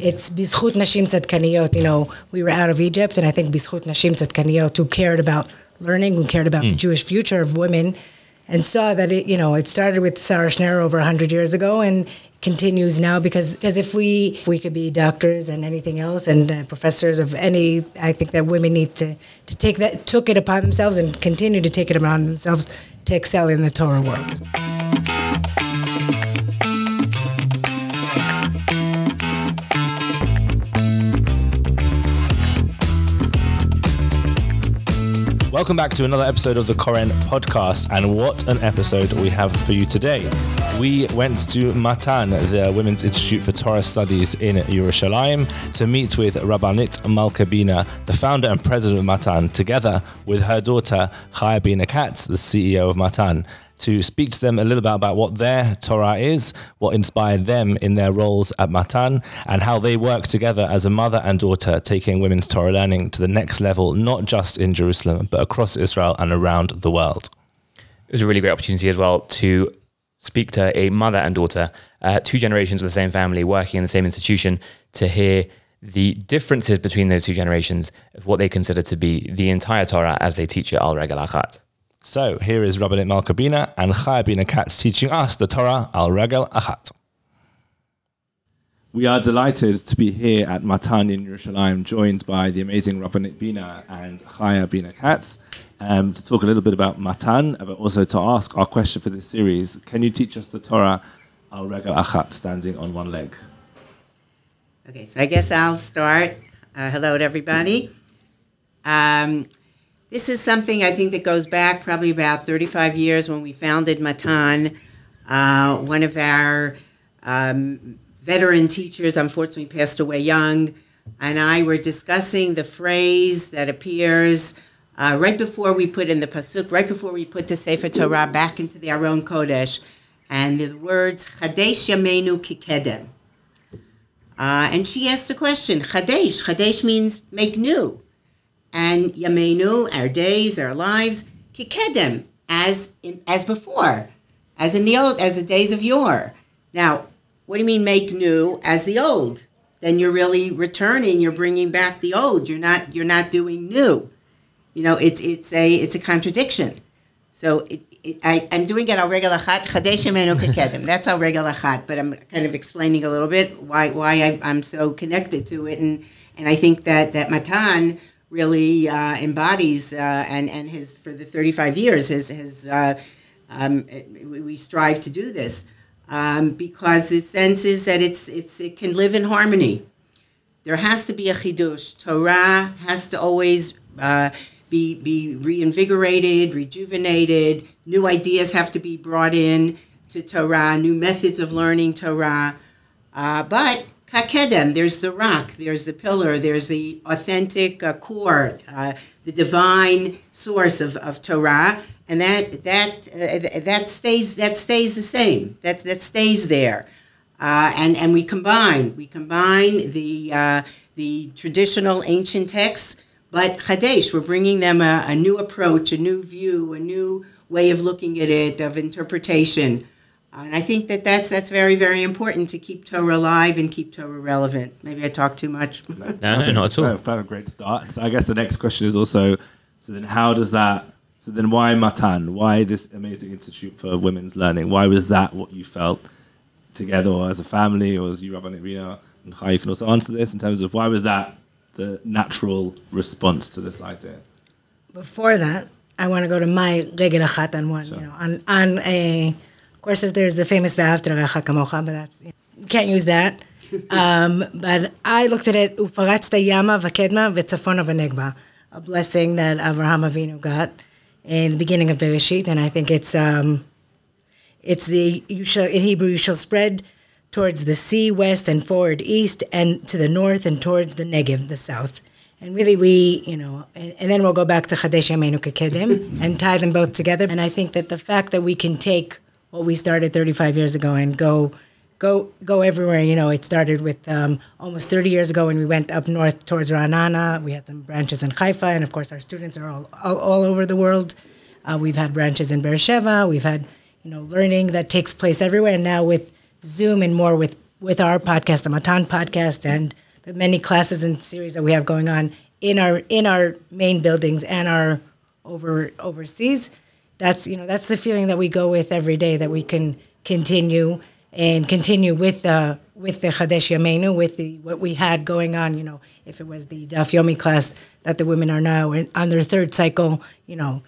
it's bizchut nashim tzadkaniyot. You know, we were out of Egypt, and I think bizchut nashim tzadkaniyot who cared about learning, who cared about the Jewish future of women, and saw that it, you know, it started with Sarah Schenirer over hundred years ago, and continues now because because if we if we could be doctors and anything else and uh, professors of any, I think that women need to to take that took it upon themselves and continue to take it upon themselves to excel in the Torah world. Welcome back to another episode of the Koren podcast, and what an episode we have for you today. We went to Matan, the Women's Institute for Torah Studies in Yerushalayim, to meet with Rabbanit Malka Bina, the founder and president of Matan, together with her daughter Chaya Bina Katz, the CEO of Matan to speak to them a little bit about what their Torah is, what inspired them in their roles at Matan, and how they work together as a mother and daughter, taking women's Torah learning to the next level, not just in Jerusalem, but across Israel and around the world. It was a really great opportunity as well to speak to a mother and daughter, uh, two generations of the same family working in the same institution, to hear the differences between those two generations of what they consider to be the entire Torah as they teach it al regal achat. So here is Rabbanit Malka Bina and Chaya Bina Katz teaching us the Torah al regel achat. We are delighted to be here at Matan in Yerushalayim, joined by the amazing Rabbanit Bina and Chaya Bina Katz, um, to talk a little bit about Matan, but also to ask our question for this series: Can you teach us the Torah al regel achat, standing on one leg? Okay, so I guess I'll start. Uh, hello to everybody. Um, this is something I think that goes back probably about 35 years when we founded Matan. Uh, one of our um, veteran teachers unfortunately passed away young, and I were discussing the phrase that appears uh, right before we put in the pasuk, right before we put the Sefer Torah back into the Aron Kodesh, and the words Chadesh Yamenu Kikedem. Uh, and she asked the question, Chadesh. Chadesh means make new. And Yamenu, our days, our lives, Kikedem, as in, as before, as in the old, as the days of yore. Now, what do you mean make new as the old? Then you're really returning. You're bringing back the old. You're not. You're not doing new. You know, it's it's a it's a contradiction. So it, it, I, I'm doing it al regel achat chadesh kikedem. That's al regel achat. But I'm kind of explaining a little bit why why I, I'm so connected to it, and and I think that that Matan really uh, embodies uh, and and his for the 35 years his his uh, um, we strive to do this um, because the sense is that it's it's it can live in harmony. There has to be a chidush. Torah has to always uh, be be reinvigorated, rejuvenated. New ideas have to be brought in to Torah. New methods of learning Torah, uh, but Kakedem, there's the rock, there's the pillar, there's the authentic uh, core, uh, the divine source of, of Torah, and that that uh, that stays that stays the same. That that stays there, uh, and and we combine we combine the uh, the traditional ancient texts, but Chadesh, we're bringing them a, a new approach, a new view, a new way of looking at it, of interpretation. Uh, and I think that that's that's very very important to keep Torah alive and keep Torah relevant. Maybe I talk too much. No, no, not at all. Fair, a great start. So I guess the next question is also: so then how does that? So then why Matan? Why this amazing institute for women's learning? Why was that what you felt together, or as a family, or as you, Rabbi Irina, and how you can also answer this in terms of why was that the natural response to this idea? Before that, I want to go to my regel achat on one. Sure. You know, on on a. Of course, there's the famous V'ahavta l'reacha kamocha, but that's you can't use that. Um, but I looked at it, Ufaratzta yama v'kedma v'tzafona v'negba, a blessing that Avraham Avinu got in the beginning of Bereshit, and I think it's um, it's the you shall in Hebrew you shall spread towards the sea west and forward east and to the north and towards the Negev the south. And really, we, you know, and, and then we'll go back to Chadesh Yameinu Kekedem and tie them both together. And I think that the fact that we can take what we started 35 years ago and go go go everywhere. You know, it started with um, almost 30 years ago when we went up north towards Ra'anana. We had some branches in Haifa, and of course, our students are all all, all over the world. Uh, we've had branches in Beersheba. We've had you know learning that takes place everywhere. And now with Zoom and more with with our podcast, the Matan podcast, and the many classes and series that we have going on in our in our main buildings and our over overseas. That's you know that's the feeling that we go with every day that we can continue and continue with the with the Chadesh Yameinu, with the what we had going on. You know, if it was the Daf Yomi class that the women are now in, on their third cycle, you know,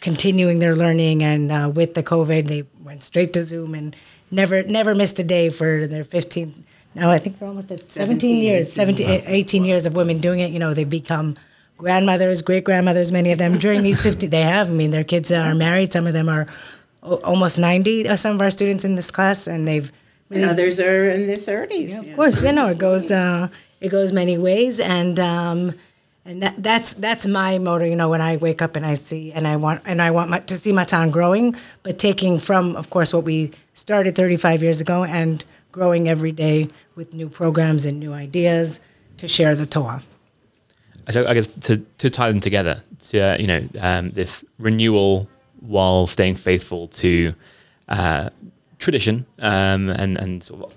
continuing their learning, and uh, with the COVID, they went straight to Zoom and never never missed a day for their 15. Now I think they're almost at 17, 17, years, 18. 17, 18 years of women doing it. You know, they've become grandmothers, great grandmothers. Many of them during these 50, they have. I mean, their kids are married. Some of them are almost 90. uh, Some of our students in this class, and they've And others are in their 30s. yeah, of course, you know, it goes uh, it goes many ways, and um, and that, that's that's my motto. You know, when I wake up and I see and I want and I want my, to see Matan growing, but taking from, of course, what we started 35 years ago and growing every day with new programs and new ideas to share the Torah. So I guess to, to tie them together, to, uh, you know, um, this renewal while staying faithful to uh, tradition um, and, and sort of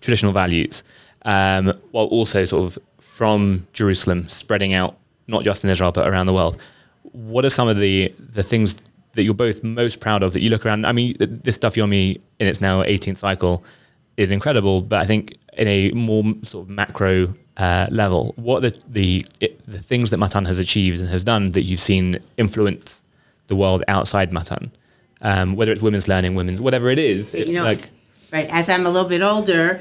traditional values, um, while also sort of from Jerusalem spreading out, not just in Israel, but around the world. What are some of the, the things that you're both most proud of that you look around? I mean, this Daf Yomi in its now 18th cycle is incredible, but I think in a more sort of macro uh, level, what are the the it, the things that Matan has achieved and has done that you've seen influence the world outside Matan, um, whether it's women's learning, women's whatever it is, it- you know, like right, as I'm a little bit older,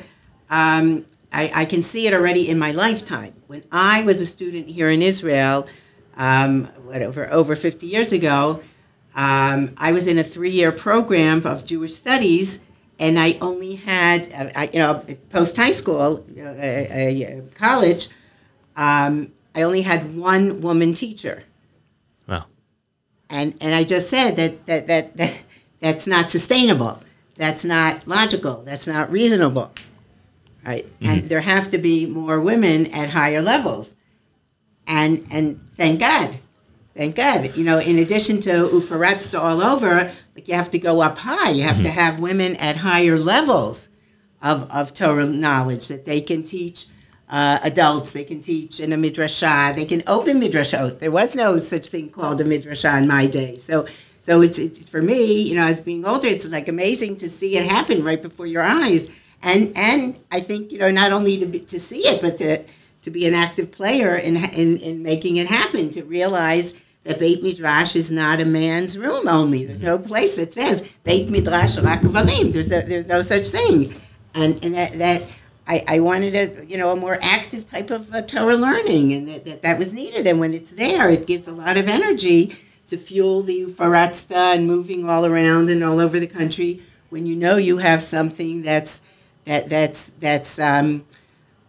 um, I, I can see it already in my lifetime. When I was a student here in Israel, um, whatever, over 50 years ago, um, I was in a three-year program of Jewish studies, and I only had, uh, I, you know, post high school, you know, uh, uh, college, um, I only had one woman teacher well, and and I just said that that that, that that's not sustainable. That's not logical. That's not reasonable. Right? And there have to be more women at higher levels. And and thank God. Thank God. You know, in addition to ufaratsta all over, like you have to go up high. You have to have women at higher levels of, of Torah knowledge that they can teach uh, adults, they can teach in a midrashah, they can open midrashot. There was no such thing called a midrashah in my day. So, so it's, it's for me, you know, as being older, it's like amazing to see it happen right before your eyes. And and I think you know not only to be, to see it, but to to be an active player in, in in making it happen. To realize that Beit Midrash is not a man's room only. There's no place that says Beit Midrash rak gvarim. There's no, there's no such thing, and and that, that I, I wanted a you know a more active type of uh, Torah learning, and that, that that was needed. And when it's there, it gives a lot of energy to fuel the Ufaratsta and moving all around and all over the country. When you know you have something that's that that's that's um,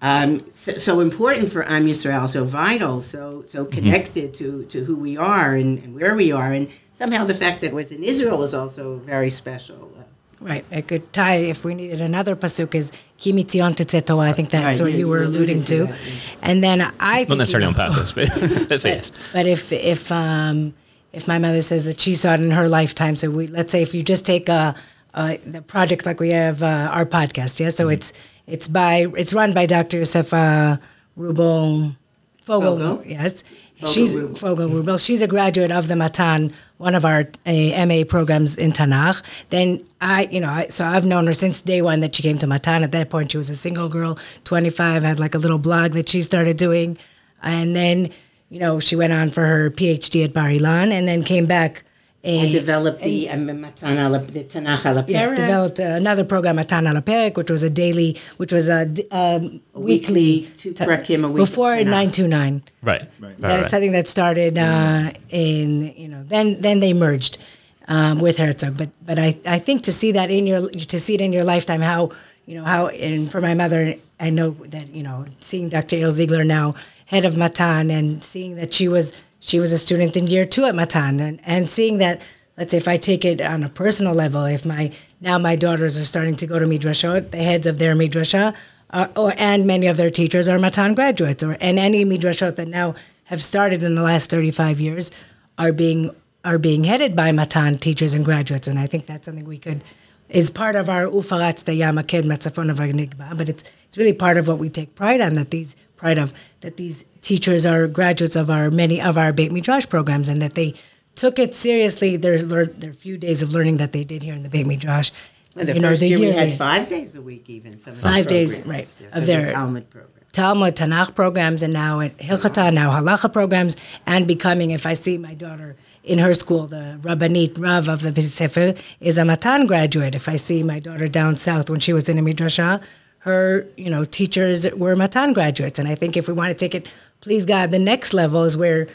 um, so, so important for Am Yisrael, so vital, so so connected to, to who we are and, and where we are, and somehow the fact that it was in Israel is also very special. Right. I could tie if we needed another pasuk is Kimi Kimitzion Tetzeto. I think that's Right, what you- you were alluding to to. that, yeah. And then I think not necessarily on you purpose, but let's say it. But if if um, if my mother says that she saw it in her lifetime, so we let's say if you just take a, a the project like we have uh, our podcast, yeah. So Mm-hmm. it's it's by it's run by Dr. Yosefa Wruble Fogel. Fogel? Yes, Fogel she's Wruble. Fogel Wruble. She's a graduate of the Matan, one of our uh, MA programs in Tanakh. Then I, you know, I, so I've known her since day one that she came to Matan. At that point, she was a single girl, 25, had like a little blog that she started doing, and then, you know, she went on for her PhD at Bar Ilan, and then came back. And And, developed the um, Matan ala- the Tanakh ala yeah, developed another program, Matan al which was a daily, which was a, d- um, weekly, weekly, two ta- prakim a week before Tanakh. 929. Right, right, That's right. something that started uh, in you know then then they merged um, with Herzog. But but I, I think to see that in your to see it in your lifetime how you know how and for my mother I know that you know seeing Dr. Yael Ziegler now head of Matan and seeing that she was she was a student in year two at Matan. And, and seeing that let's say if I take it on a personal level if my now my daughters are starting to go to midrashot the heads of their midrashah uh, or and many of their teachers are Matan graduates, or and any midrashot that now have started in the last 35 years are being are being headed by Matan teachers and graduates, and I think that's something we could is part of our Ufaratz Dayama Ked Matzafon but it's it's really part of what we take pride on that these pride of that these teachers are graduates of our many of our Beit Midrash programs and that they took it seriously their their few days of learning that they did here in the Beit Midrash. Well, the you know, first the year we had five days a week, even some Five days, right, Yes, of their- Talmud program. Talmud, Tanakh programs, and now at Hilchata, now Halacha programs, and becoming, if I see my daughter in her school, the Rabbanit Rav of the Beit is a Matan graduate. If I see my daughter down south when she was in a Midrashah, her, you know, teachers were Matan graduates. And I think if we want to take it, please God, the next level is where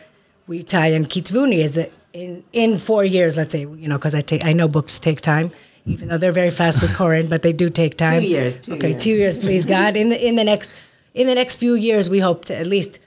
we tie in Kitvuni is that in, in four years, let's say, you know, because I take, I know books take time, even though they're very fast with Koren, but they do take time. Two years, two okay, years. two years, please God. In the in the next in the next few years, we hope to at least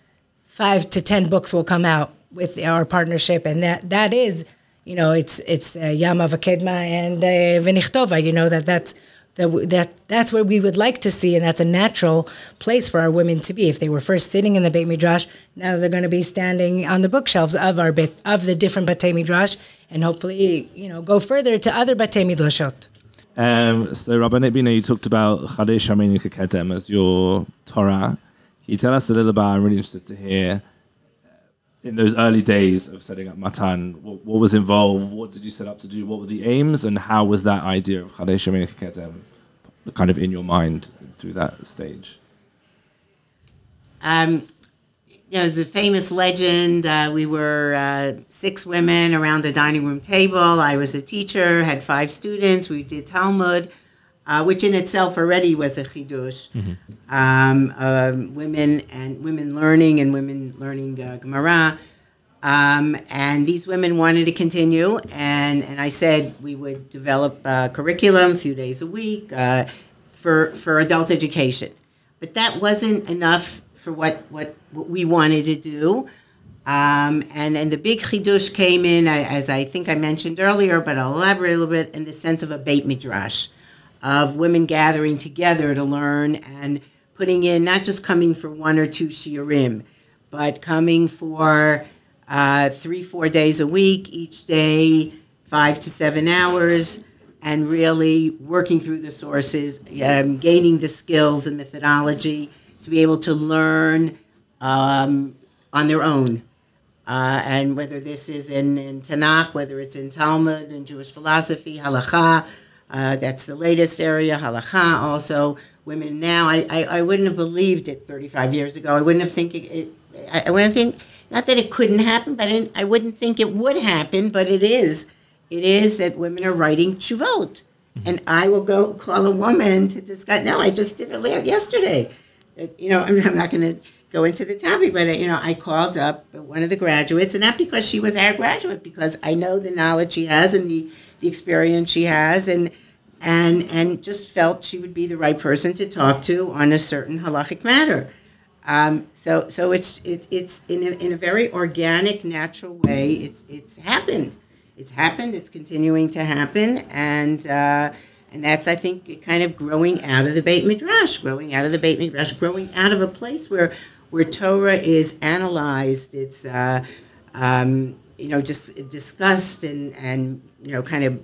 five to ten books will come out with our partnership, and that that is, you know, it's it's uh, Yama Vakedma and uh, Venichtova. You know that that's. That, that that's where we would like to see, and that's a natural place for our women to be. If they were first sitting in the Beit Midrash, now they're going to be standing on the bookshelves of our bit of the different Batei Midrash, and hopefully, you know, go further to other Batei Midrashot. Um, so, Rabbanit Bina, you talked about Chadesh Yameinu Kedem as your Torah. Can you tell us a little about? I'm really interested to hear in those early days of setting up Matan. What, what was involved? What did you set up to do? What were the aims, and how was that idea of Chadesh kind of in your mind through that stage? Um, you know, there's a famous legend. Uh, we were uh, six women around the dining room table. I was a teacher, had five students. We did Talmud, uh, which in itself already was a chidush. Um, um, women and women learning and women learning uh, Gemara. Um, and these women wanted to continue, and, and I said we would develop a curriculum a few days a week uh, for, for adult education. But that wasn't enough for what, what, what we wanted to do. Um, and, and the big chidush came in, as I think I mentioned earlier, but I'll elaborate a little bit, in the sense of a Beit Midrash, of women gathering together to learn and putting in, not just coming for one or two shiurim, but coming for uh, three, four days a week, each day, five to seven hours, and really working through the sources, um, gaining the skills and methodology to be able to learn um, on their own. Uh, and whether this is in, in Tanakh, whether it's in Talmud and Jewish philosophy, halacha, uh, that's the latest area, halacha. Also, women now, I, I, I wouldn't have believed it 35 years ago. I wouldn't have think it, it I, I wouldn't think, not that it couldn't happen, but I, I wouldn't think it would happen, but it is. It is that women are writing chuvot. And I will go call a woman to discuss, no, I just did it yesterday. You know, I'm, I'm not going to go into the topic, but you know, I called up one of the graduates, and not because she was our graduate, because I know the knowledge she has and the, the experience she has, and and and just felt she would be the right person to talk to on a certain halachic matter. Um, so so it's it, it's in a, in a very organic, natural way. It's it's happened. It's happened. It's continuing to happen, and uh, and that's I think kind of growing out of the Beit Midrash, growing out of the Beit Midrash, growing out of a place where where Torah is analyzed. It's uh, um, you know just discussed and and you know kind of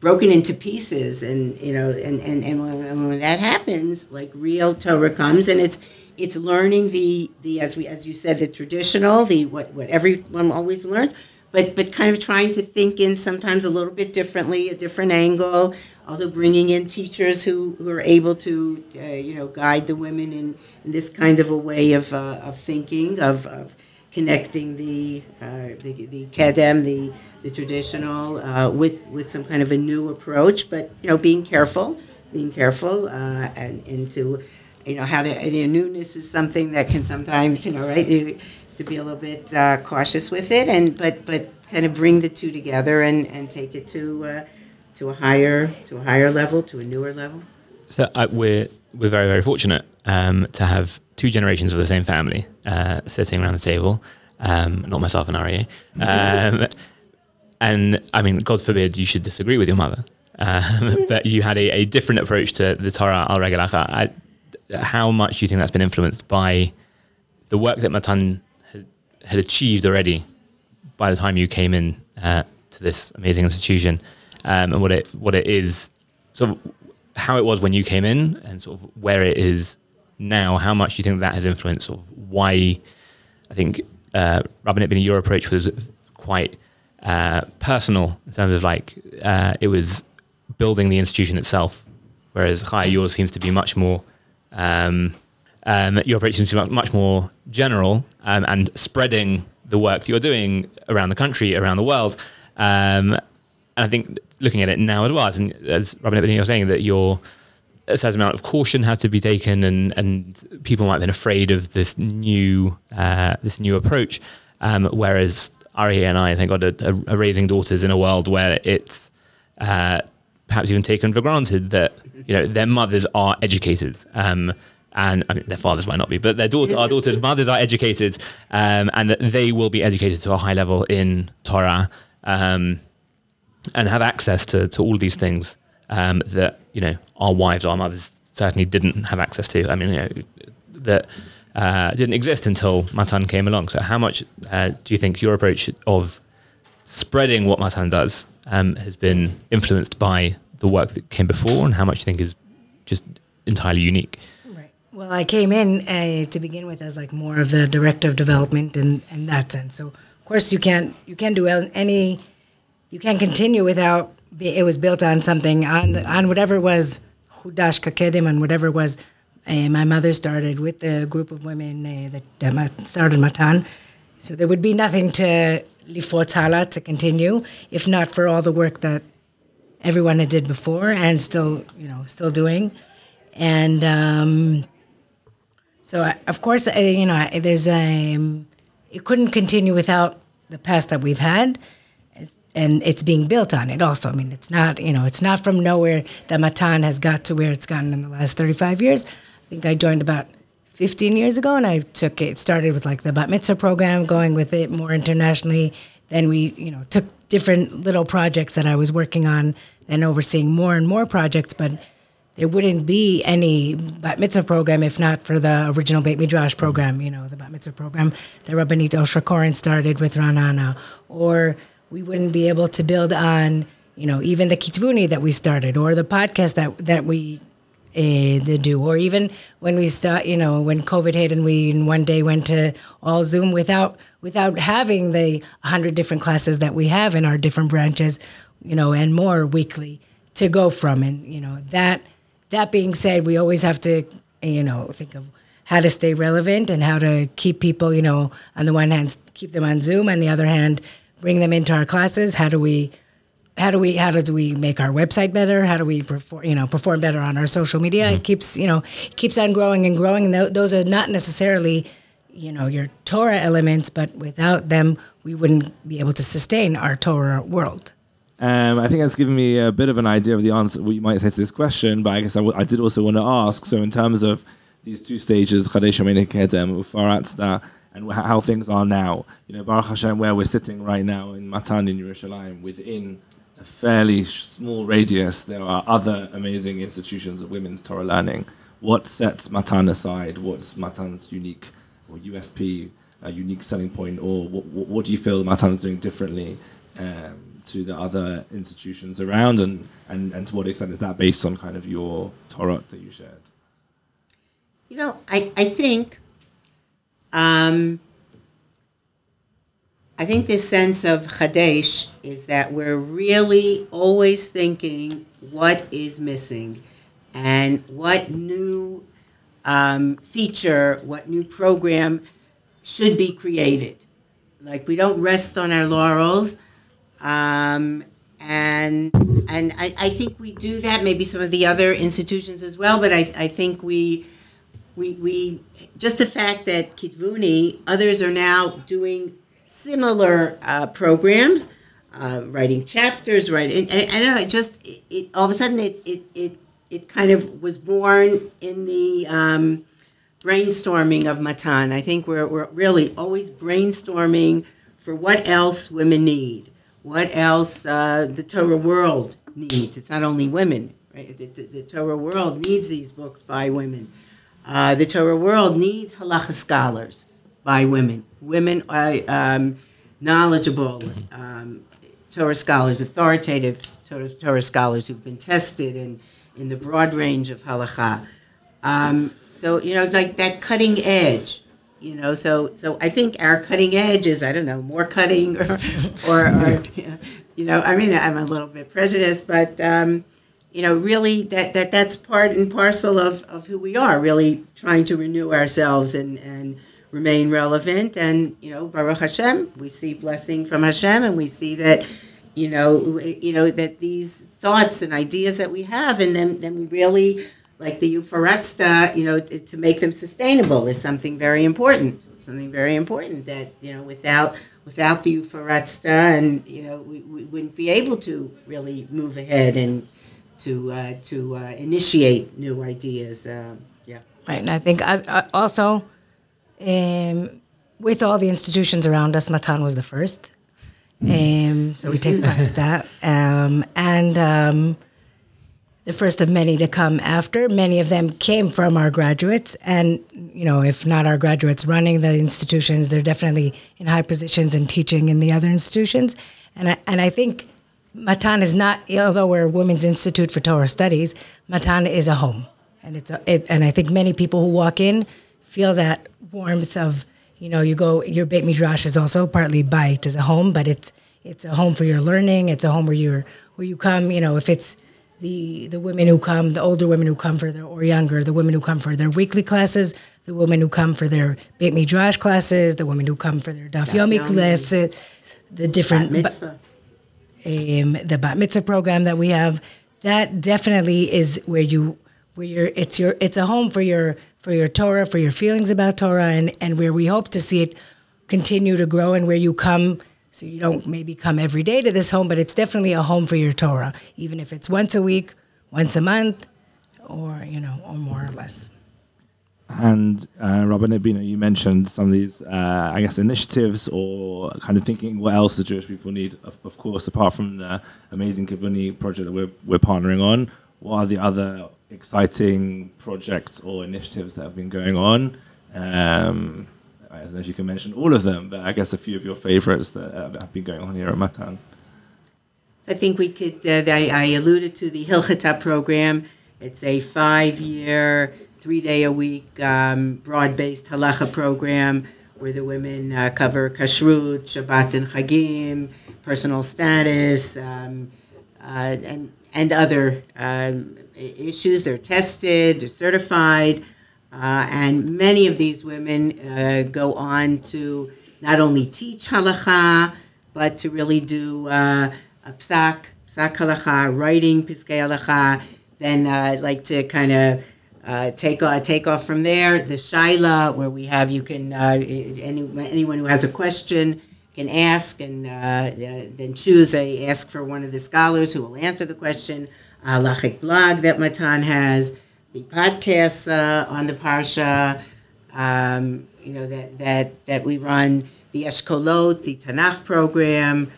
broken into pieces and you know and and, and when, and when that happens like real torah comes and it's it's learning the the as we as you said the traditional the what what everyone always learns but but kind of trying to think in sometimes a little bit differently a different angle also bringing in teachers who, who are able to uh, you know guide the women in, in this kind of a way of, uh, of thinking of, of connecting the uh, the, the kedem the the traditional uh, with with some kind of a new approach, but you know, being careful, being careful, uh, and into you know how to newness is something that can sometimes you know right you, to be a little bit uh, cautious with it, and but but kind of bring the two together and and take it to uh, to a higher to a higher level, to a newer level. So uh, we're we're very very fortunate um, to have two generations of the same family uh, sitting around the table. Um, not myself and Ari. Um, and I mean, God forbid you should disagree with your mother, um, but you had a, a different approach to the Torah al regel achat. How much do you think that's been influenced by the work that Matan had, had achieved already by the time you came in uh, to this amazing institution, um, and what it what it is sort of how it was when you came in and sort of where it is now. How much do you think that has influenced sort of why? I think uh, Rabbanit Bina, your approach was quite uh, personal in terms of like uh, it was building the institution itself, whereas Chai, yours seems to be much more. Um, um, your approach seems to be much more general um, and spreading the work that you're doing around the country, around the world. Um, and I think looking at it now as well, as, as Robin you're saying that you're a certain amount of caution had to be taken, and, and people might have been afraid of this new uh, this new approach. Um, whereas Ari and I, I think, are, are, raising daughters in a world where it's uh, perhaps even taken for granted that you know their mothers are educated. Um, and I mean, their fathers might not be, but their daughter, our daughters' mothers are educated, um, and that they will be educated to a high level in Torah um, and have access to, to all these things um, that you know our wives, our mothers certainly didn't have access to. I mean, you know, that uh, didn't exist until Matan came along. So, how much uh, do you think your approach of spreading what Matan does um, has been influenced by the work that came before, and how much you think is just entirely unique? Well, I came in uh, to begin with as like more of the director of development in, in that sense. So, of course, you can't you can't do any, you can't continue without it was built on something on the, on whatever was Chadesh Kakedem and whatever it was. Uh, my mother started with the group of women uh, that, that started Matan. So there would be nothing to Lifot Hala to continue if not for all the work that everyone had did before and still you know still doing, and. Um, so of course, uh, you know, there's a um, it couldn't continue without the past that we've had, and it's being built on it. Also, I mean, it's not you know, it's not from nowhere that Matan has got to where it's gotten in the last 35 years. I think I joined about 15 years ago, and I took it. Started with like the bat mitzvah program, going with it more internationally. Then we, you know, took different little projects that I was working on, and overseeing more and more projects, but there wouldn't be any bat mitzvah program if not for the original Beit Midrash program, you know, the bat mitzvah program that Rabbanit Oshra Koren started with Ra'anana. Or we wouldn't be able to build on, you know, even the Kitvuni that we started or the podcast that, that we uh, do. Or even when we start, you know, when COVID hit and we in one day went to all Zoom without without having the 100 different classes that we have in our different branches, you know, and more weekly to go from. And, you know, that – that being said, we always have to, you know, think of how to stay relevant and how to keep people, you know, on the one hand, keep them on Zoom, on the other hand, bring them into our classes. How do we, how do we, how do we make our website better? How do we perform, you know, perform better on our social media? Mm-hmm. It keeps, you know, keeps on growing and growing. And th- those are not necessarily, you know, your Torah elements, but without them, we wouldn't be able to sustain our Torah world. Um, I think that's given me a bit of an idea of the answer, what you might say to this question, but I guess I, w- I did also want to ask. So, in terms of these two stages, Chadesh Kedem, Ufaratsta, and how things are now, you know, Baruch Hashem, where we're sitting right now in Matan in Yerushalayim, within a fairly small radius, there are other amazing institutions of women's Torah learning. What sets Matan aside? What's Matan's unique or USP, a unique selling point, or what, what do you feel Matan is doing differently? Um, to the other institutions around, and, and, and to what extent is that based on kind of your Torah that you shared? You know, I, I think um, I think this sense of Chadesh is that we're really always thinking what is missing and what new um, feature, what new program should be created. Like we don't rest on our laurels. Um, and and I, I think we do that. Maybe some of the other institutions as well. But I, I think we we we just the fact that Kitvuni, others are now doing similar uh, programs, uh, writing chapters, writing. And, I don't know. It just it, it, all of a sudden it it it it kind of was born in the um, brainstorming of Matan. I think we're we're really always brainstorming for what else women need what else uh, the Torah world needs. It's not only women, right? The, the, the Torah world needs these books by women. Uh, the Torah world needs halacha scholars by women. Women um, knowledgeable um, Torah scholars, authoritative Torah, Torah scholars who've been tested in, in the broad range of halacha. Um, so, you know, like that cutting edge, you know, so, so I think our cutting edge is, I don't know, more cutting or, or, or you know, I mean, I'm a little bit prejudiced, but, um, you know, really that, that that's part and parcel of, of who we are, really trying to renew ourselves and, and remain relevant. And, you know, Baruch Hashem, we see blessing from Hashem and we see that, you know, you know, that these thoughts and ideas that we have and then, then we really, like the Ufaratsta, you know, to, to make them sustainable is something very important. Something very important that, you know, without without the Ufaratsta and, you know, we, we wouldn't be able to really move ahead and to uh, to uh, initiate new ideas. Uh, yeah. Right, and I think I, I also, um, with all the institutions around us, Matan was the first. Um, so we take pride that. Um, and um, the first of many to come after. Many of them came from our graduates, and you know, if not our graduates running the institutions, they're definitely in high positions and teaching in the other institutions. And I, and I think Matan is not, although we're a Women's Institute for Torah Studies, Matan is a home, and it's a, it, and I think many people who walk in feel that warmth of you know you go your Beit Midrash is also partly bite as a home, but it's it's a home for your learning. It's a home where you're where you come. You know if it's the the women who come, the older women who come for their or younger, the women who come for their weekly classes, the women who come for their Beit Midrash classes, the women who come for their Daf Yomi classes, the different. Um, the bat mitzvah program that we have, that definitely is where you where you're it's your it's a home for your for your Torah, for your feelings about Torah, and and where we hope to see it continue to grow, and where you come. So you don't maybe come every day to this home, but it's definitely a home for your Torah, even if it's once a week, once a month, or you know, or more or less. And uh, Rabbanit Bina, you mentioned some of these, uh, I guess, initiatives or kind of thinking what else the Jewish people need. Of, of course, apart from the amazing Kitvuni project that we're, we're partnering on, what are the other exciting projects or initiatives that have been going on? Um, I don't know if you can mention all of them, but I guess a few of your favorites that uh, have been going on here at Matan. I think we could. Uh, I, I alluded to the Hilchata program. It's a five-year, three-day-a-week, um, broad-based halacha program where the women uh, cover kashrut, Shabbat and Chagim, personal status, um, uh, and and other um, issues. They're tested, they're certified, uh, and many of these women uh, go on to not only teach halacha, but to really do uh, a psak, psak halacha, writing piskei halacha. Then uh, I'd like to kind of uh, take off, take off from there. The shaila, where we have you can uh, any, anyone who has a question can ask, and uh, uh, then choose a ask for one of the scholars who will answer the question. Uh, blog that Matan has, the podcasts uh, on the parsha, um, you know that that that we run the Eshkolot, the Tanakh program.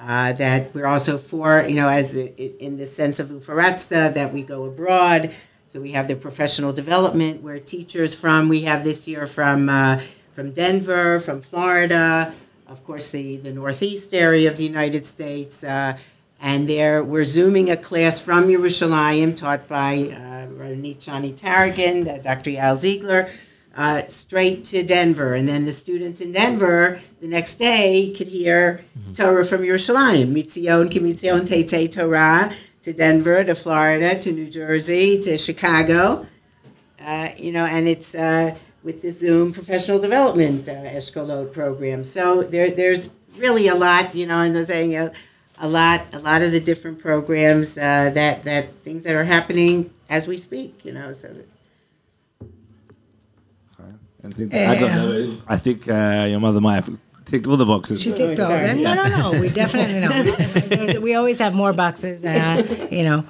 Uh, that we're also for, you know, as in the sense of Ufaratsta, that we go abroad. So we have the professional development where teachers from, we have this year from, uh, from Denver, from Florida, of course, the, the Northeast area of the United States. Uh, and there, we're zooming a class from Yerushalayim taught by uh, Ronit Shani Tarragon, uh, Dr. Yael Ziegler, uh, straight to Denver. And then the students in Denver the next day could hear Torah from Yerushalayim, Mitzion, Kimitzion, Tete Torah, to Denver, to Florida, to New Jersey, to Chicago. Uh, you know, and it's uh, with the Zoom professional development uh, Eshkolot program. So there, there's really a lot, you know, and they're saying a, a lot, a lot of the different programs uh, that that things that are happening as we speak. You know, so. Anything to add on there? I think uh, your mother might have ticked all the boxes. She ticked all of them. No, no, no. We definitely know. we always have more boxes. Uh, you know,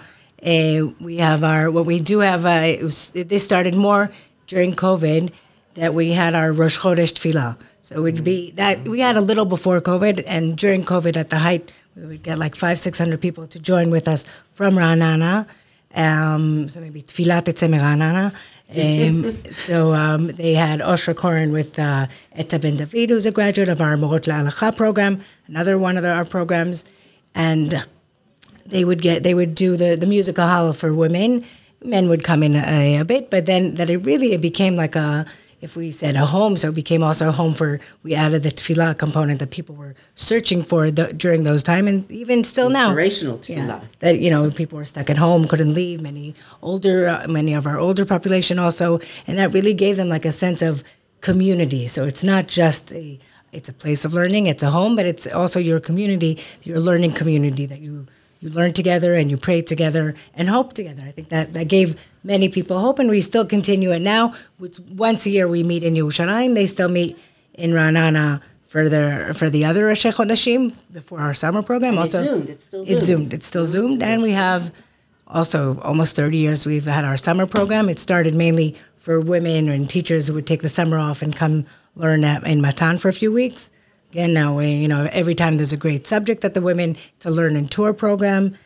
uh, we have our what we do have. Uh, it was, this started more during COVID that we had our Rosh Chodesh Tefillah. So it would be that we had a little before COVID, and during COVID at the height, we would get like five, six hundred people to join with us from Ra'anana. Um, so maybe Tfilat Tetzeh Meranana. Um, so um, they had Oshra Koren with uh, Etta Ben David, who's a graduate of our Morot La'alacha program, another one of our programs. And they would get they would do the the musical hall for women. Men would come in a, a bit, but then that it really it became like a if we said a home, so it became also a home for we added the tefillah component that people were searching for the, during those time, and even still now. Inspirational Yeah, tefillah. that you know people were stuck at home, couldn't leave. Many older, uh, many of our older population also, and that really gave them like a sense of community. So it's not just a it's a place of learning, it's a home, but it's also your community, your learning community that you you learn together and you pray together and hope together. I think that that gave many people hope, and we still continue it now. Which once a year we meet in Yerushalayim. They still meet in Ra'anana for the for the other Rosh Chodeshim before our summer program. And also, it's zoomed. It's still it's zoomed. zoomed. It's still zoomed, and we have also almost 30 years we've had our summer program. It started mainly for women and teachers who would take the summer off and come learn at, in Matan for a few weeks. Again, now we, you know, every time there's a great subject that the women to learn and tour program,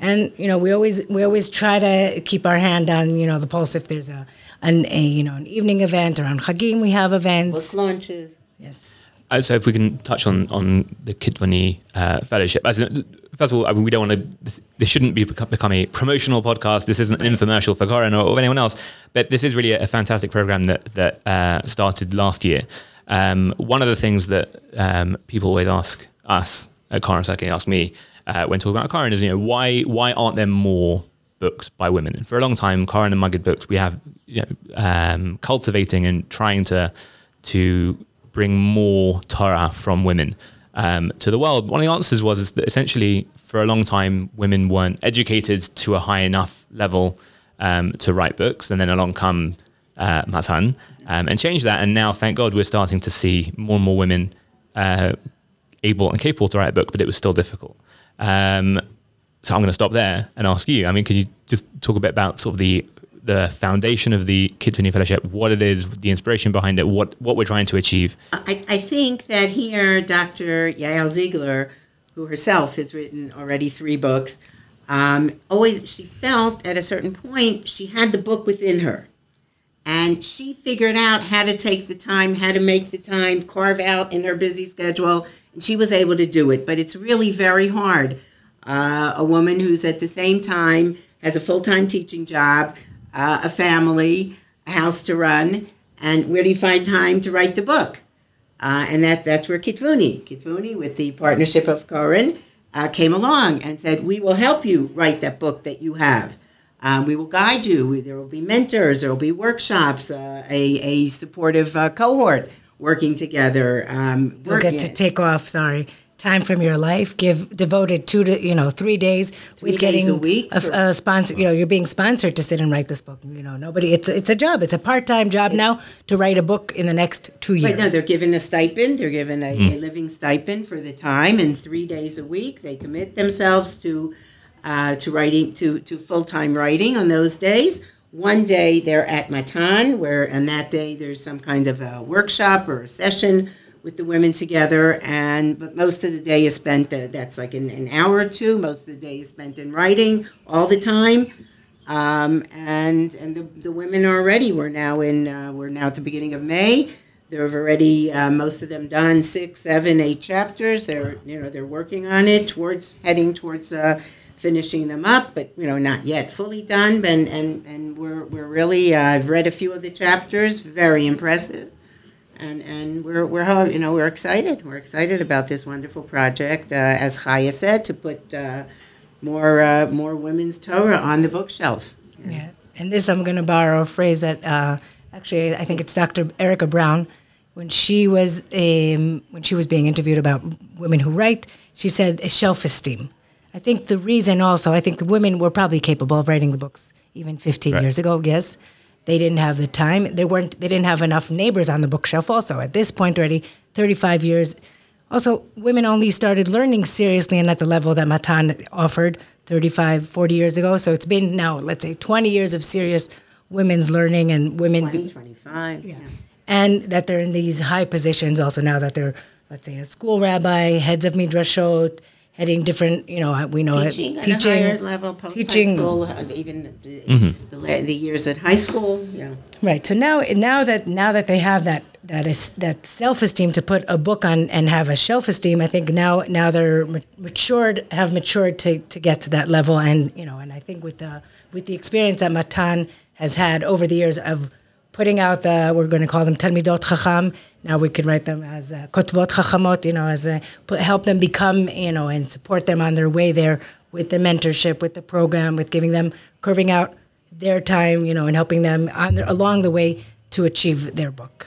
and you know, we always we always try to keep our hand on you know the pulse if there's a an a you know an evening event or on Chagim we have Book events. launches. Yes. Uh, so if we can touch on on the Kitvuni uh, fellowship. As in, first of all, I mean, we don't want to. This, this shouldn't be become, become a promotional podcast. This isn't an infomercial for Koren or, or anyone else. But this is really a, a fantastic program that that uh, started last year. Um, one of the things that um, people always ask us at Koren, certainly ask me uh, when talking about Koren, is you know why why aren't there more books by women? And for a long time, Koren and Maggid Books, we have you know, um, cultivating and trying to to bring more Torah from women um, to the world? One of the answers was that essentially for a long time women weren't educated to a high enough level um, to write books, and then along come uh, Matan um, and change that. And now, thank God, we're starting to see more and more women uh, able and capable to write a book, but it was still difficult. Um, so I'm going to stop there and ask you. I mean, could you just talk a bit about sort of the the foundation of the Kitzvah Fellowship, what it is, the inspiration behind it, what what we're trying to achieve? I, I think that here, Dr. Yael Ziegler, who herself has written already three books, um, always she felt at a certain point she had the book within her, and she figured out how to take the time, how to make the time, carve out in her busy schedule, and she was able to do it. But it's really very hard. Uh, a woman who's at the same time has a full time teaching job, uh, a family, a house to run, and where do you find time to write the book? Uh, and that, that's where Kitvuni, Kitvuni with the partnership of Koren, uh, came along and said, We will help you write that book that you have. Um, we will guide you. We, there will be mentors, there will be workshops, uh, a, a supportive uh, cohort working together. Um, You'll get to working- take off. Sorry, time from your life. Give devoted two to you know three days with days getting a week a, for- a sponsor. You know, you're being sponsored to sit and write this book. You know, nobody. It's it's a job. It's a part time job now to write a book in the next two years. Right, no, they're given a stipend. They're given a, a living stipend for the time, and three days a week they commit themselves to uh, to writing to to full time writing on those days. One day they're at Matan, where on that day there's some kind of a workshop or a session with the women together, and but most of the day is spent. Uh, that's like an, an hour or two. Most of the day is spent in writing all the time. Um, and and the, the women are ready. We're now in uh, we're now at the beginning of May. They've already uh, most of them done six, seven, eight chapters. They're you know they're working on it towards heading towards uh, finishing them up, but you know not yet fully done. And and and we're we're really uh, I've read a few of the chapters. Very impressive. And, and we're, we're you know we're excited we're excited about this wonderful project uh, as Chaya said to put uh, more uh, more women's Torah on the bookshelf. Yeah, and this I'm going to borrow a phrase that uh, actually I think it's Dr. Erica Brown when she was um, when she was being interviewed about women who write. She said self esteem. I think the reason also I think the women were probably capable of writing the books even 15 Right. years ago. Yes, they didn't have the time. They weren't. They didn't have enough neighbors on the bookshelf. Also, at this point already, 35 years. Also, women only started learning seriously and at the level that Matan offered 35, 40 years ago. So it's been now, let's say, 20 years of serious women's learning and women, 20, 25. Yeah. and that they're in these high positions also now that they're, let's say, a school rabbi, heads of midrashot, heading different, you know, we know it- Teaching, at a higher level, post high school, uh, even the, the, la- the years at high school. Yeah. Right. So now, now that now that they have that that is that self esteem to put a book on and have a shelf esteem. I think now now they're matured, have matured to, to get to that level, and you know, and I think with the with the experience that Matan has had over the years of putting out the we're going to call them talmidot chacham. Now we can write them as uh, kotvot chachamot, you know, as a, help them become, you know, and support them on their way there with the mentorship, with the program, with giving them curving out their time, you know, and helping them on their, along the way to achieve their book.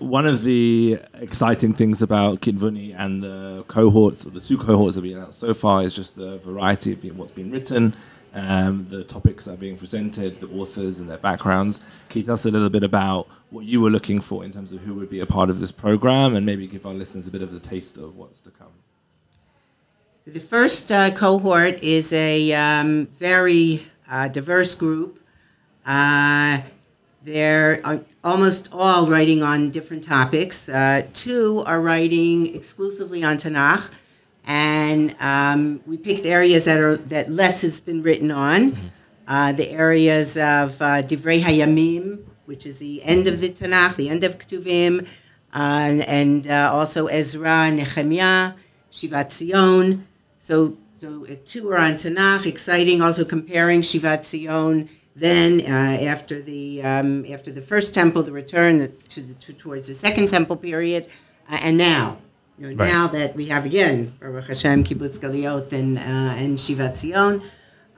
One of the exciting things about Kitvuni and the cohorts, or the two cohorts that have been out so far, is just the variety of what's been written, um, the topics that are being presented, the authors and their backgrounds. Can you tell us a little bit about what you were looking for in terms of who would be a part of this program, and maybe give our listeners a bit of the taste of what's to come? The first uh, cohort is a um, very uh, diverse group. Uh, they're uh, almost all writing on different topics. Uh, two are writing exclusively on Tanakh, and um, we picked areas that are that less has been written on. Uh, the areas of uh, Divrei Hayamim, which is the end of the Tanakh, the end of Ketuvim, uh, and uh, also Ezra, Nehemiah, Shivat Zion. So, so uh, two are on Tanakh, exciting. Also comparing Shivat Zion then uh, after the um, after the first temple, the return to, the, to towards the second temple period, uh, and now, you know, Right. now that we have again Baruch Hashem, Kibbutz Galiot, and uh, and Shivat Zion.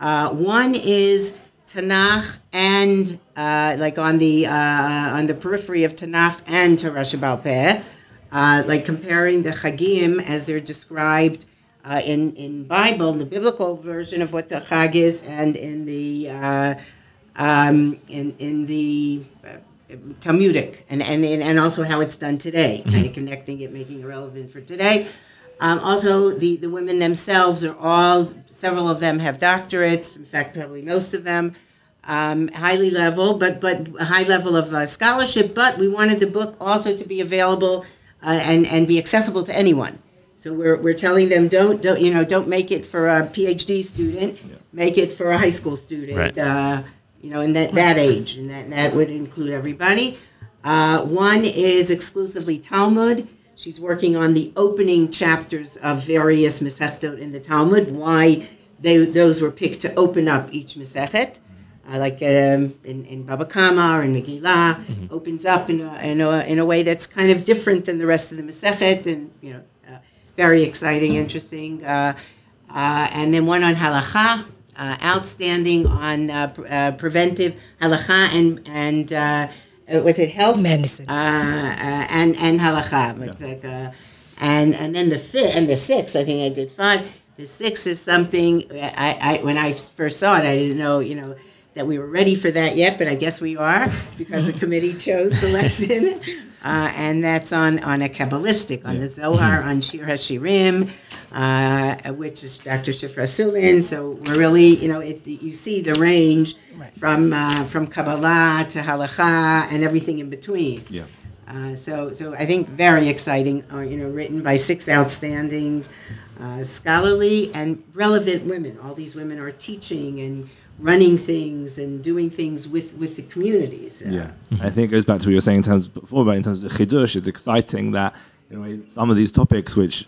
Uh, one is Tanakh and uh, like on the uh, on the periphery of Tanakh and Torah Sheba'al Peh, uh, like comparing the Chagim as they're described uh, in in Bible, the biblical version of what the Chag is, and in the uh, um, in in the uh, Talmudic, and, and and also how it's done today, kind of connecting it, making it relevant for today. Um, also, the, the women themselves are all, several of them have doctorates, in fact, probably most of them, um, highly level, but, but a high level of uh, scholarship. But we wanted the book also to be available uh, and, and be accessible to anyone. So we're, we're telling them don't, don't, you know, don't make it for a PhD student, make it for a high school student, Right. uh, you know, in that, that age, and that, that would include everybody. Uh, one is exclusively Talmud. She's working on the opening chapters of various Masechtot in the Talmud, why they, those were picked to open up each Masechet. Uh, like um, in, in Baba Kama or in Megillah, opens up in a, in, a, in a way that's kind of different than the rest of the Masechet, and you know, uh, very exciting, interesting. Uh, uh, and then one on Halacha, uh, outstanding on uh, pre- uh, preventive Halacha and and uh, uh, was it health Medicine. uh, uh, and and halacha. It's like, uh, and and then the fifth and the sixth. I think I did five. The sixth is something I, I when I first saw it, I didn't know you know that we were ready for that yet, but I guess we are because the committee chose selected. Uh, and that's on on a kabbalistic on the Zohar on Shir Hashirim, uh, which is Dr. Shifra Sulin. So we're really you know it, you see the range Right. from uh, from Kabbalah to Halacha and everything in between. Yeah. Uh, so, so I think very exciting. Uh, you know, written by six outstanding, uh, scholarly and relevant women. All these women are teaching and running things and doing things with with the communities. Uh, Yeah, I think it goes back to what you were saying in terms before but in terms of the chidush. It's exciting that you know some of these topics which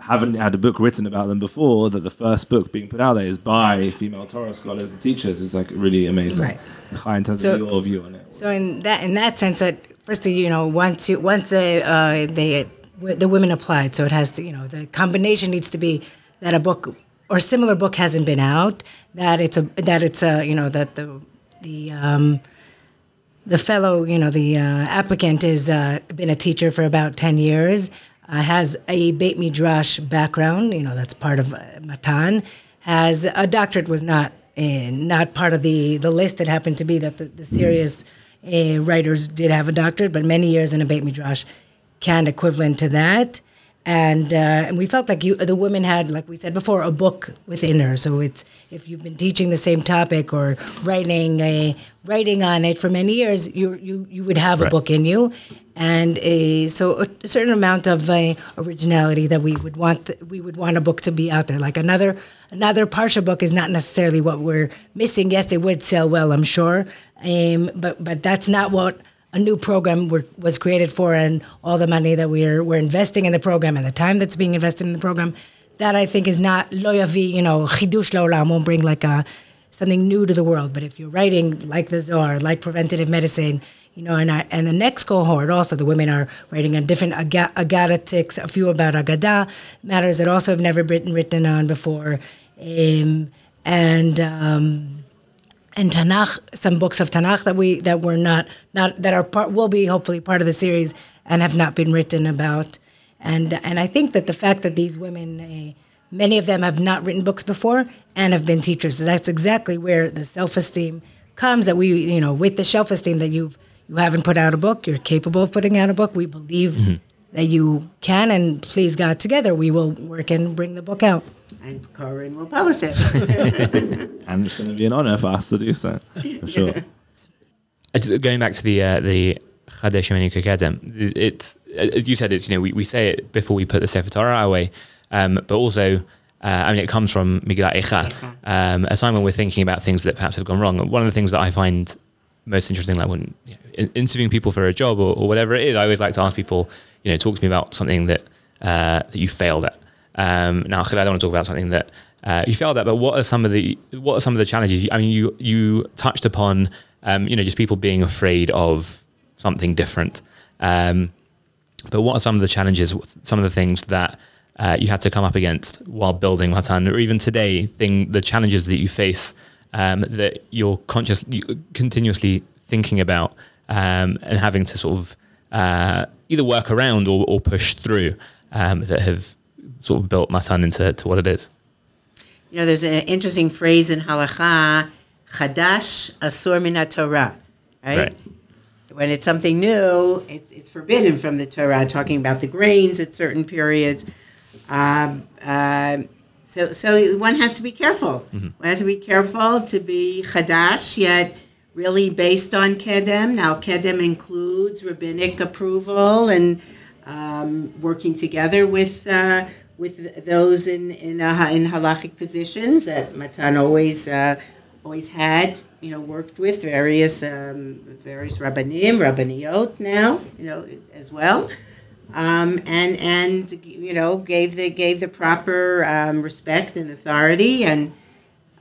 haven't had a book written about them before, that the first book being put out there is by female Torah scholars and teachers is like really amazing. Right. Chai, in terms So- of your view on it. So in that in that sense, that first you know once you once the uh, they the women applied, so it has to you know the combination needs to be that a book or similar book hasn't been out, that it's a that it's a you know that the the um, the fellow you know the uh, applicant has uh, been a teacher for about ten years, uh, has a Beit Midrash background, you know that's part of uh, Matan, has a doctorate was not uh, not part of the the list. It happened to be that the, the serious uh, writers did have a doctorate, but many years in a Beit Midrash can equivalent to that. And, uh, and we felt like you, the women had, like we said before, a book within her. So it's if you've been teaching the same topic or writing a writing on it for many years, you you you would have a book in you, and a so a, a certain amount of uh, originality that we would want th- we would want a book to be out there. Like another another parsha book is not necessarily what we're missing. Yes, it would sell well, I'm sure, um, but but that's not what a new program were, was created for and all the money that we're we're investing in the program and the time that's being invested in the program, that I think is not lo yavi, you know, chidush laolam won't bring like a something new to the world. But if you're writing like the Zohar, like preventative medicine, you know, and I, and the next cohort also the women are writing on different aga- agadatics, a few about agada matters that also have never been written on before, um, and. Um, and Tanakh, some books of Tanakh that we that were not not that are part will be hopefully part of the series and have not been written about, and and I think that the fact that these women, uh, many of them have not written books before and have been teachers, so that's exactly where the self esteem comes. That we you know with the self esteem that you've you haven't put out a book, you're capable of putting out a book. We believe that you can, and please God, together we will work and bring the book out. And Koren will publish it. And it's going to be an honor for us to do so, for sure. Just Going back to the uh, the Chadesh Yameinu Kedem, it's uh, as you said it's you know we, we say it before we put the Sefer Torah away, um, but also uh, I mean it comes from Megillat Eicha, um, a time when we're thinking about things that perhaps have gone wrong. One of the things that I find most interesting, like when you know, interviewing people for a job or, or whatever it is, I always like to ask people, you know, talk to me about something that uh, that you failed at. Um, now, I don't want to talk about something that uh, you failed at, but what are some of the what are some of the challenges? I mean, you you touched upon, um, you know, just people being afraid of something different. Um, but what are some of the challenges? Some of the things that uh, you had to come up against while building Matan, or even today, thing the challenges that you face um, that you're conscious, you, continuously thinking about um, and having to sort of uh, either work around or, or push through um, that have sort of built Matan into to what it is. You know, there's an interesting phrase in halacha, chadash asur min Torah, right? Right. When it's something new, it's, it's forbidden from the Torah, talking about the grains at certain periods. Um, um, so, so one has to be careful. One has to be careful to be chadash, yet really based on kedem. Now, kedem includes rabbinic approval and um, working together with uh, with those in in, uh, in halachic positions that Matan always uh, always had. You know, worked with various um, various rabbanim, rabbaniot now. You know, as well um, and and you know gave the gave the proper um, respect and authority and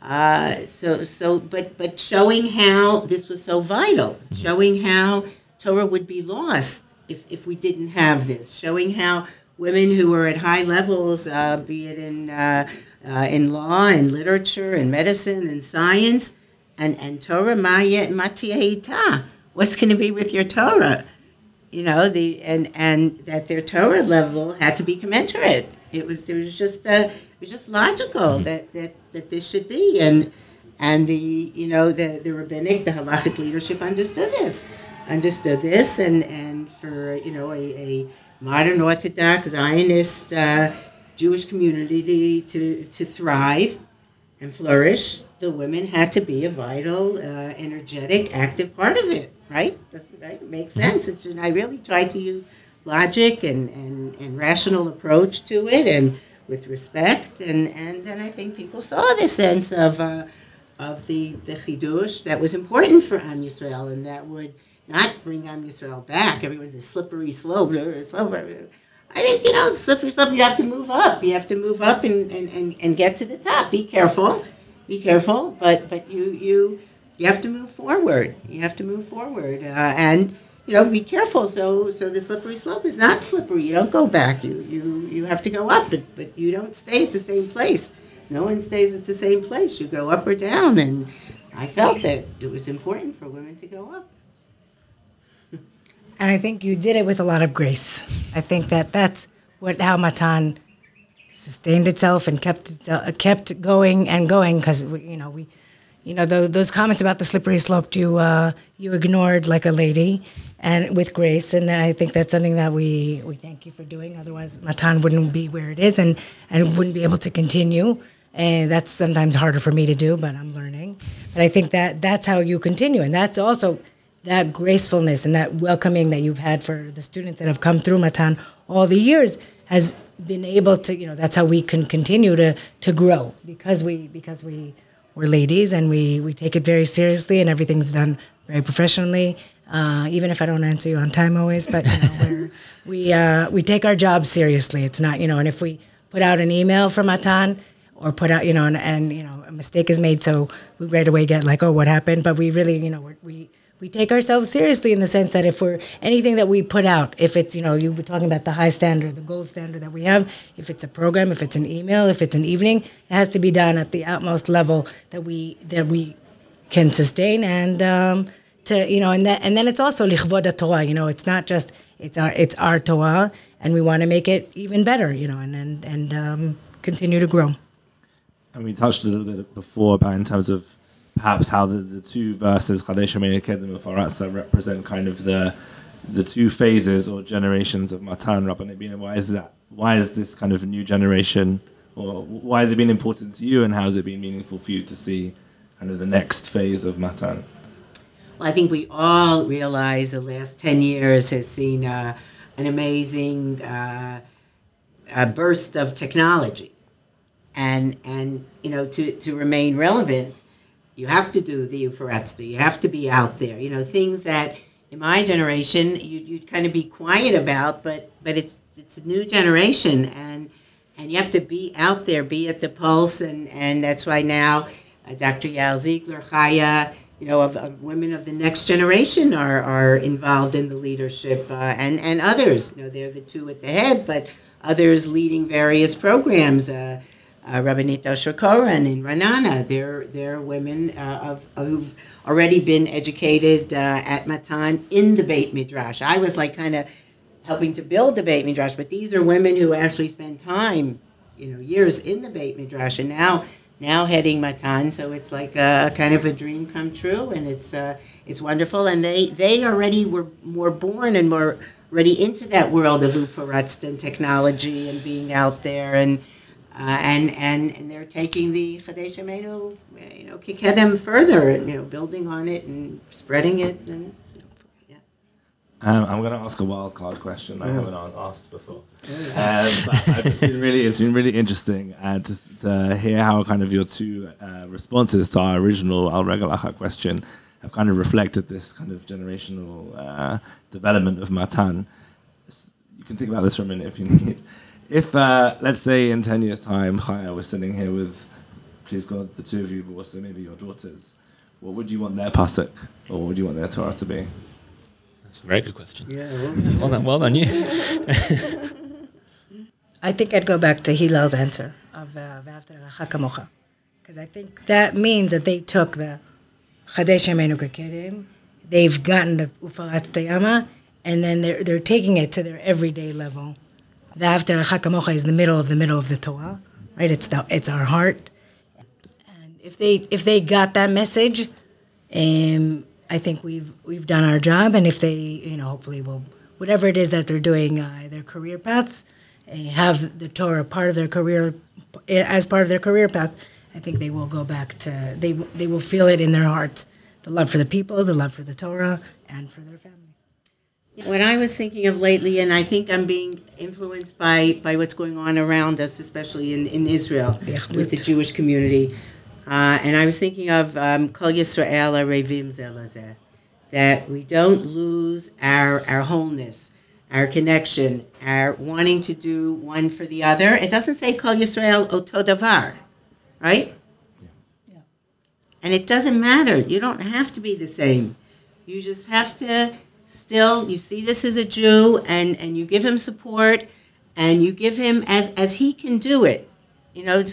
uh, so so but but showing how this was so vital showing how Torah would be lost if, if we didn't have this showing how women who were at high levels uh, be it in uh, uh, in law and literature and medicine and science and and Torah mayet matiyahita what's going to be with your Torah you know the and and that their Torah level had to be commensurate. It was it was just uh, it was just logical that, that that this should be and and the you know the the rabbinic the halachic leadership understood this understood this and and for you know a, a modern Orthodox Zionist uh, Jewish community to to thrive and flourish, the women had to be a vital, uh, energetic, active part of it. Right? Does right? It makes sense. It's, and I really tried to use logic and, and, and rational approach to it, and with respect. And, and then I think people saw this sense of uh, of the the chidush that was important for Am Yisrael, and that would not bring Am Yisrael back. Everyone's a slippery slope. I think, you know, slippery slope, you have to move up. You have to move up and, and, and, and get to the top. Be careful. Be careful. But but you you you have to move forward. You have to move forward. Uh, and you know, be careful. So so the slippery slope is not slippery. You don't go back. You you you have to go up, but, but you don't stay at the same place. No one stays at the same place. You go up or down. And I felt that it was important for women to go up. And I think you did it with a lot of grace. I think that that's what how Matan sustained itself and kept itself, uh, kept going and going because you know we, you know those, those comments about the slippery slope you uh, you ignored like a lady and with grace and I think that's something that we we thank you for doing. Otherwise, Matan wouldn't be where it is and and wouldn't be able to continue. And that's sometimes harder for me to do, but I'm learning. But I think that that's how you continue, and that's also that gracefulness and that welcoming that you've had for the students that have come through Matan all the years has been able to you know that's how we can continue to to grow because we because we we're ladies and we we take it very seriously and everything's done very professionally uh, even if I don't answer you on time always. But you know, we uh, we take our job seriously. It's not you know, and if we put out an email from Matan or put out you know, and, and you know, a mistake is made, so we right away get like, oh, what happened? But we really you know we we take ourselves seriously in the sense that if we're anything that we put out, if it's you know you were talking about the high standard, the gold standard that we have, if it's a program, if it's an email, if it's an evening, it has to be done at the utmost level that we that we can sustain and um, to you know and that and then it's also lichvod Torah. You know, it's not just it's our it's our Torah, and we want to make it even better. You know, and and and um, continue to grow. And we touched a little bit before about in terms of perhaps how the, the two verses Yameinu Kedem and Faratza represent kind of the the two phases or generations of Matan Rabbanit Bina. Why is that? Why is this kind of a new generation, or why has it been important to you, and how has it been meaningful for you to see kind of the next phase of Matan? Well, I think we all realize the last 10 years has seen uh, an amazing uh, burst of technology. And, and you know, to, to remain relevant, you have to do the Ufaratzta. You have to be out there. You know, things that in my generation you'd, you'd kind of be quiet about, but, but it's, it's a new generation. And, and you have to be out there, be at the pulse. And, and that's why now uh, Dr. Yael Ziegler, Chaya, you know, of, of, women of the next generation are, are involved in the leadership, uh, and and others. You know, they're the two at the head, but others leading various programs. Uh, uh, Rabbanit Shokoran in Ra'anana, they're they're women uh, of, who've already been educated uh, at Matan in the Beit Midrash. I was like kind of helping to build the Beit Midrash, but these are women who actually spend time, you know, years in the Beit Midrash, and now now heading Matan, so it's like a kind of a dream come true, and it's uh, it's wonderful. And they they already were more born and more ready into that world of Ufaratz and technology and being out there and. Uh, and, and and they're taking the Chadesh Yameinu, you know, Kikedem further, you know, building on it and spreading it. And, um, I'm going to ask a wild card question I haven't asked before. Um, but it's been really, it's been really interesting uh, to, to, hear how kind of your two uh, responses to our original Al Regel Achat question have kind of reflected this kind of generational uh, development of Matan. You can think about this for a minute if you need. If, uh, let's say, in 10 years' time, Chaya was sitting here with, please God, the two of you, but also maybe your daughters, what would you want their pasuk, or what would you want their Torah to be? That's a very good question. Yeah. Well done, well done you. I think I'd go back to Hillel's answer of uh, Hakamocha. Because I think that means that they took the Chadesh Yameinu Kekedem, they've gotten the Ufarat Tayama, and then they're, they're taking it to their everyday level. The After Hakamocha is the middle of the middle of the Torah, right? It's, the, it's our heart. And if they, if they got that message, um, I think we've we've done our job, and if they, you know, hopefully will whatever it is that they're doing, uh, their career paths, uh, have the Torah part of their career as part of their career path. I think they will go back to they they will feel it in their hearts, the love for the people, the love for the Torah, and for their family. What I was thinking of lately, and I think I'm being influenced by, by what's going on around us, especially in, in Israel with the Jewish community, uh, and I was thinking of um, Kol Yisrael Arevim Zelazeh, that we don't lose our, our wholeness, our connection, our wanting to do one for the other. It doesn't say Kol Yisrael Oto Davar, right? Yeah. And it doesn't matter. You don't have to be the same. You just have to still, you see this as a Jew, and, and you give him support, and you give him as, as he can do it you know,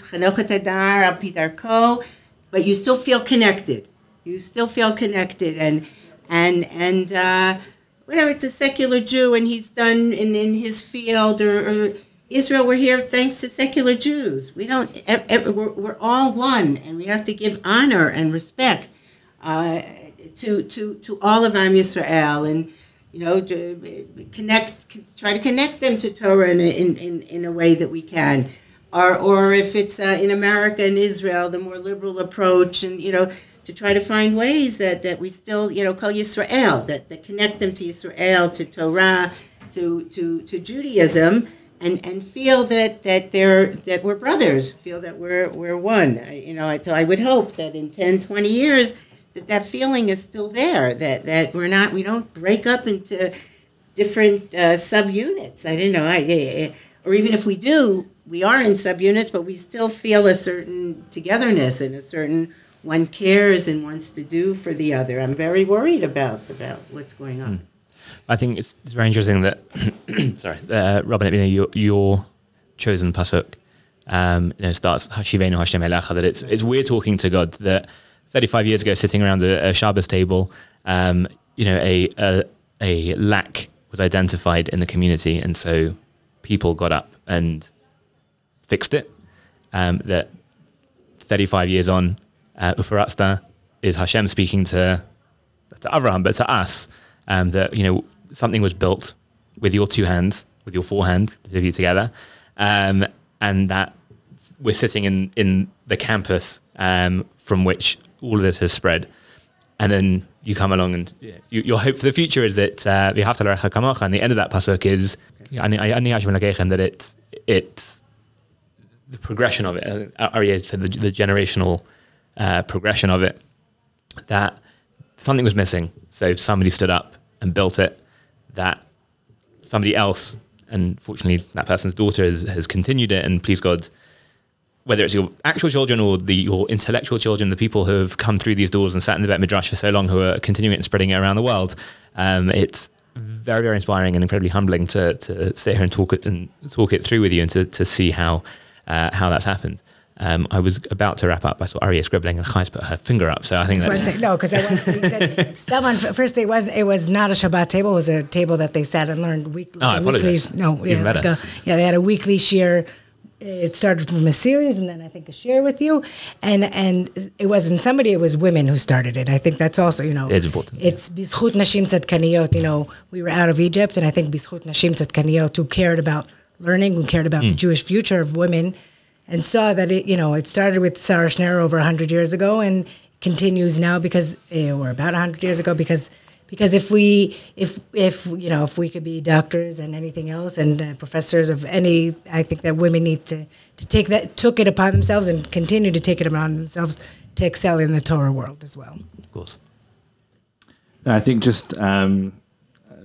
but you still feel connected. You still feel connected, and and and uh, whatever. It's a secular Jew, and he's done in, in his field, or, or Israel. We're here thanks to secular Jews. We don't. We're, we're all one, and we have to give honor and respect uh, to to to all of Am Yisrael, and you know, to connect, try to connect them to Torah in, in, in, a way that we can or, or if it's uh, in America and Israel, the more liberal approach, and you know, to try to find ways that, that we still, you know, call Yisrael, that, that connect them to Yisrael, to Torah, to, to, to Judaism, and, and feel that, that they're that we're brothers, feel that we're we're one. You know, so I would hope that in 10, 20 years that that feeling is still there. That that we're not we don't break up into different uh, subunits. I didn't know. I, I, or even if we do, we are in subunits, but we still feel a certain togetherness and a certain one cares and wants to do for the other. I'm very worried about about what's going on. I think it's, it's very interesting that sorry, uh, Robin, you know, your, your chosen pasuk, um, you know, starts Hashivenu Hashem Elecha. That it's it's we're talking to God. That 35 years ago, sitting around a, a Shabbos table, um, you know, a, a a lack was identified in the community, and so people got up and fixed it. Um, that 35 years on, uh, is Hashem speaking to to Abraham, but to us, um, that you know something was built with your two hands, with your four hands, the two of you together, um, and that we're sitting in in the campus um, from which all of this has spread, and then you come along and you, your hope for the future is that we have to uh, and the end of that pasuk is that it's it's the progression of it, uh, said the, the generational uh, progression of it, that something was missing. So somebody stood up and built it, that somebody else, and fortunately that person's daughter has, has continued it, and please God, whether it's your actual children or the your intellectual children, the people who have come through these doors and sat in the Bet Midrash for so long, who are continuing it and spreading it around the world, um, it's very very inspiring and incredibly humbling to to sit here and talk it and talk it through with you and to to see how uh, how that's happened. Um, I was about to wrap up. But I saw Aryeh scribbling and Chaya's put her finger up. So I think I that's say, no, because I was, he said someone first. It was it was not a Shabbat table. It was a table that they sat and learned weekly. Oh, I apologize. No, yeah, like a- yeah, they had a weekly shiur. It started from a series, and then I think a share with you, and and it wasn't somebody. It was women who started it. I think that's also you know It is important. It's bizchut nashim tzadkaniyot. You know, we were out of Egypt, and I think bizchut nashim tzadkaniyot who cared about learning, who cared about the Jewish future of women, and saw that it, you know, it started with Sarah Schenirer over 100 years ago and continues now because, eh, or about 100 years ago, because because if we if if you know if we could be doctors and anything else and uh, professors of any i think that women need to to take that took it upon themselves and continue to take it upon themselves to excel in the torah world as well of course. No, I think just, um,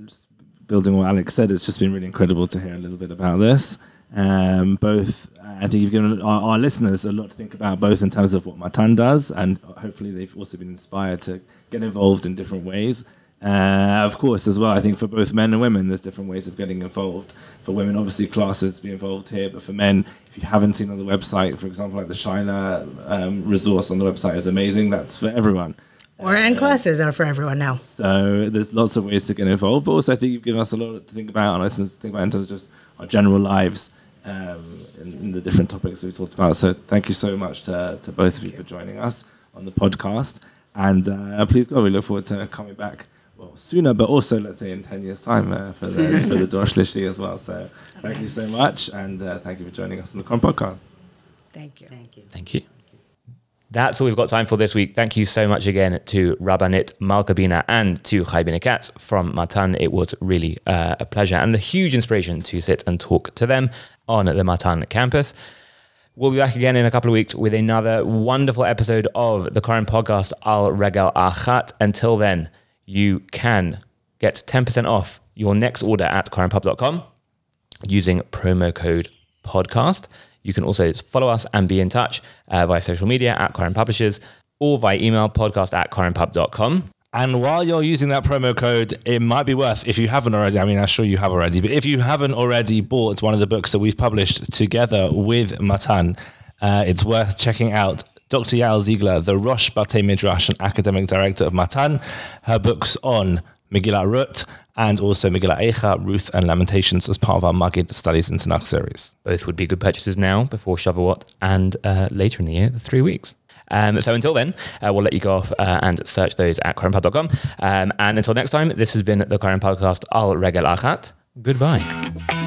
just building on what Alex said, it's just been really incredible to hear a little bit about this. Um, both, uh, I think you've given our, our listeners a lot to think about, both in terms of what Matan does, and hopefully they've also been inspired to get involved in different ways. Uh, of course, as well, I think for both men and women, there's different ways of getting involved. For women, obviously, classes to be involved here, but for men, if you haven't seen on the website, for example, like the Shaila um, resource on the website is amazing. That's for everyone. or and classes are for everyone now So there's lots of ways to get involved, but also I think you've given us a lot to think about and lessons to think about in terms of just our general lives um, in the different topics we talked about. So thank you so much to, to both of you for joining us on the podcast. And uh, please God, we look forward to coming back well sooner, but also let's say in ten years' time uh, for the for the Dosh as well. So thank you so much, and uh, thank you for joining us on the Koren podcast. thank you Thank you. Thank you. That's all we've got time for this week. Thank you so much again to Rabbanit Malke Bina and to Chaya Bina Katz from Matan. It was really uh, a pleasure and a huge inspiration to sit and talk to them on the Matan campus. We'll be back again in a couple of weeks with another wonderful episode of the Koren podcast Al Regel Achat. Until then, you can get 10% off your next order at korenpub.com using promo code podcast. You can also follow us and be in touch uh, via social media at Koren Publishers or via email podcast at korenpub.com. And while you're using that promo code, it might be worth, if you haven't already, I mean, I'm sure you have already, but if you haven't already bought one of the books that we've published together with Matan, uh, it's worth checking out Dr. Yael Ziegler, the Rosh Batei Midrash and academic director of Matan, her books on Megillah Rut and also Megillah Eicha, Ruth and Lamentations as part of our Maggid Studies in Tanakh series. Both would be good purchases now before Shavuot and uh, later in the year, the three weeks. Um, so until then, uh, we'll let you go off uh, and search those at korenpub.com. Um, and until next time, this has been the Koren Podcast Al Regel Achat. Goodbye.